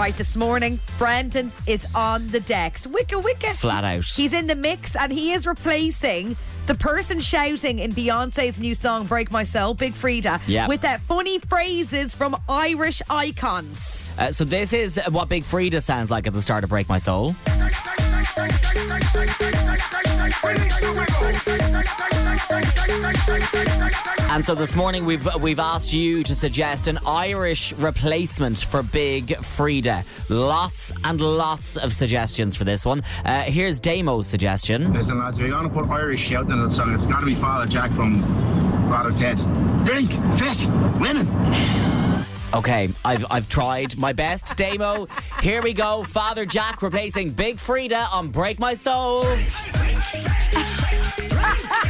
Right, this morning, Brendan is on the decks. Wicka wicka. Flat out. He's in the mix and he is replacing the person shouting in Beyonce's new song Break My Soul, Big Freedia, Yeah. with that funny phrases from Irish icons. Uh, so this is what Big Freedia sounds like at the start of Break My Soul. And so this morning we've we've asked you to suggest an Irish replacement for Big Freedia. Lots and lots of suggestions for this one. Uh, here's Damo's suggestion. Listen, lads, if you're going to put Irish shouting in the song, it's got to be Father Jack from Father Ted. Drink, fish, women. Okay, I've I've tried my best. Damo, here we go. Father Jack replacing Big Freedia on Break My Soul.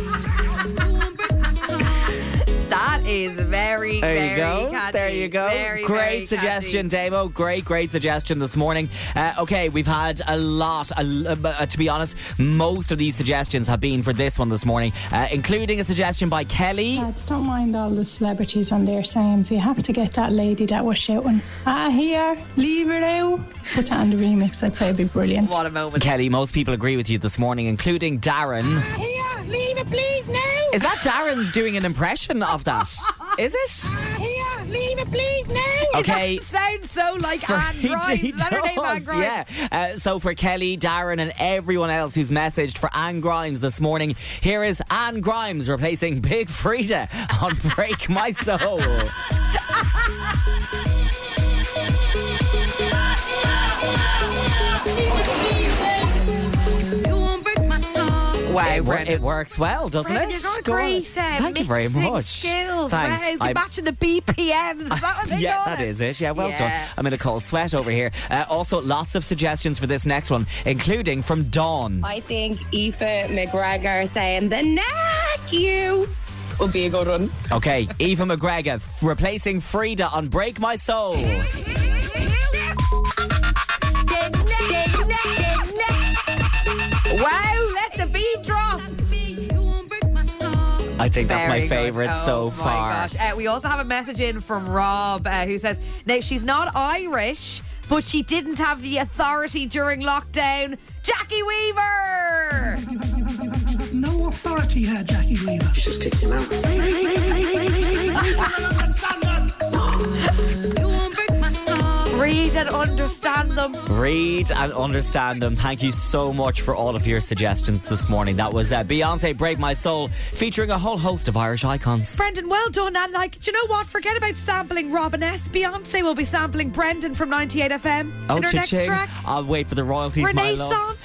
is very, There very you go. catchy. There you go. Very, great very suggestion, catchy. Damo. Great, great suggestion this morning. Uh, okay, we've had a lot. A, uh, to be honest, most of these suggestions have been for this one this morning, uh, including a suggestion by Kelly. Lads, don't mind all the celebrities on their sayings. You have to get that lady that was shouting, ah, here, leave her out. Put that on the remix. I'd say it'd be brilliant. What a moment. Kelly, most people agree with you this morning, including Darren. Leave it, please, now. Is that Darren doing an impression of that? Is it? Here, leave it, please, now. Okay. Sounds so like Anne He Grimes. Is that her name, Anne Grimes? Yeah. Uh, so for Kelly, Darren, and everyone else who's messaged for Anne Grimes this morning, here is Anne Grimes replacing Big Freedia on Break My Soul. Wow, It, wor- Brendan. it works well, doesn't Brendan, it? you've got a Go on. great uh, Thank you very much. skills. Thanks. Wow, you're I- matching the BPMs. Is that what they yeah, call that it? is it. Yeah, well Yeah. done. I'm in a cold sweat over here. Uh, also, lots of suggestions for this next one, including from Dawn. I think Aoife McGregor saying the neck you would be a good one. Okay, Aoife McGregor replacing Freedia on Break My Soul. I think that's my Very good. favourite oh, so my far. gosh. Uh, we also have a message in from Rob uh, who says, now she's not Irish, but she didn't have the authority during lockdown. Jackie Weaver! No authority here, Jackie Weaver. She just kicked him out. And understand them. Read and understand them. Thank you so much for all of your suggestions this morning. That was uh, Beyonce Break My Soul, featuring a whole host of Irish icons. Brendan, well done. And like, do you know what? Forget about sampling Robin S. Beyonce will be sampling Brendan from 98 FM in her next cha-ching. track. I'll wait for the royalties, my love. Renaissance.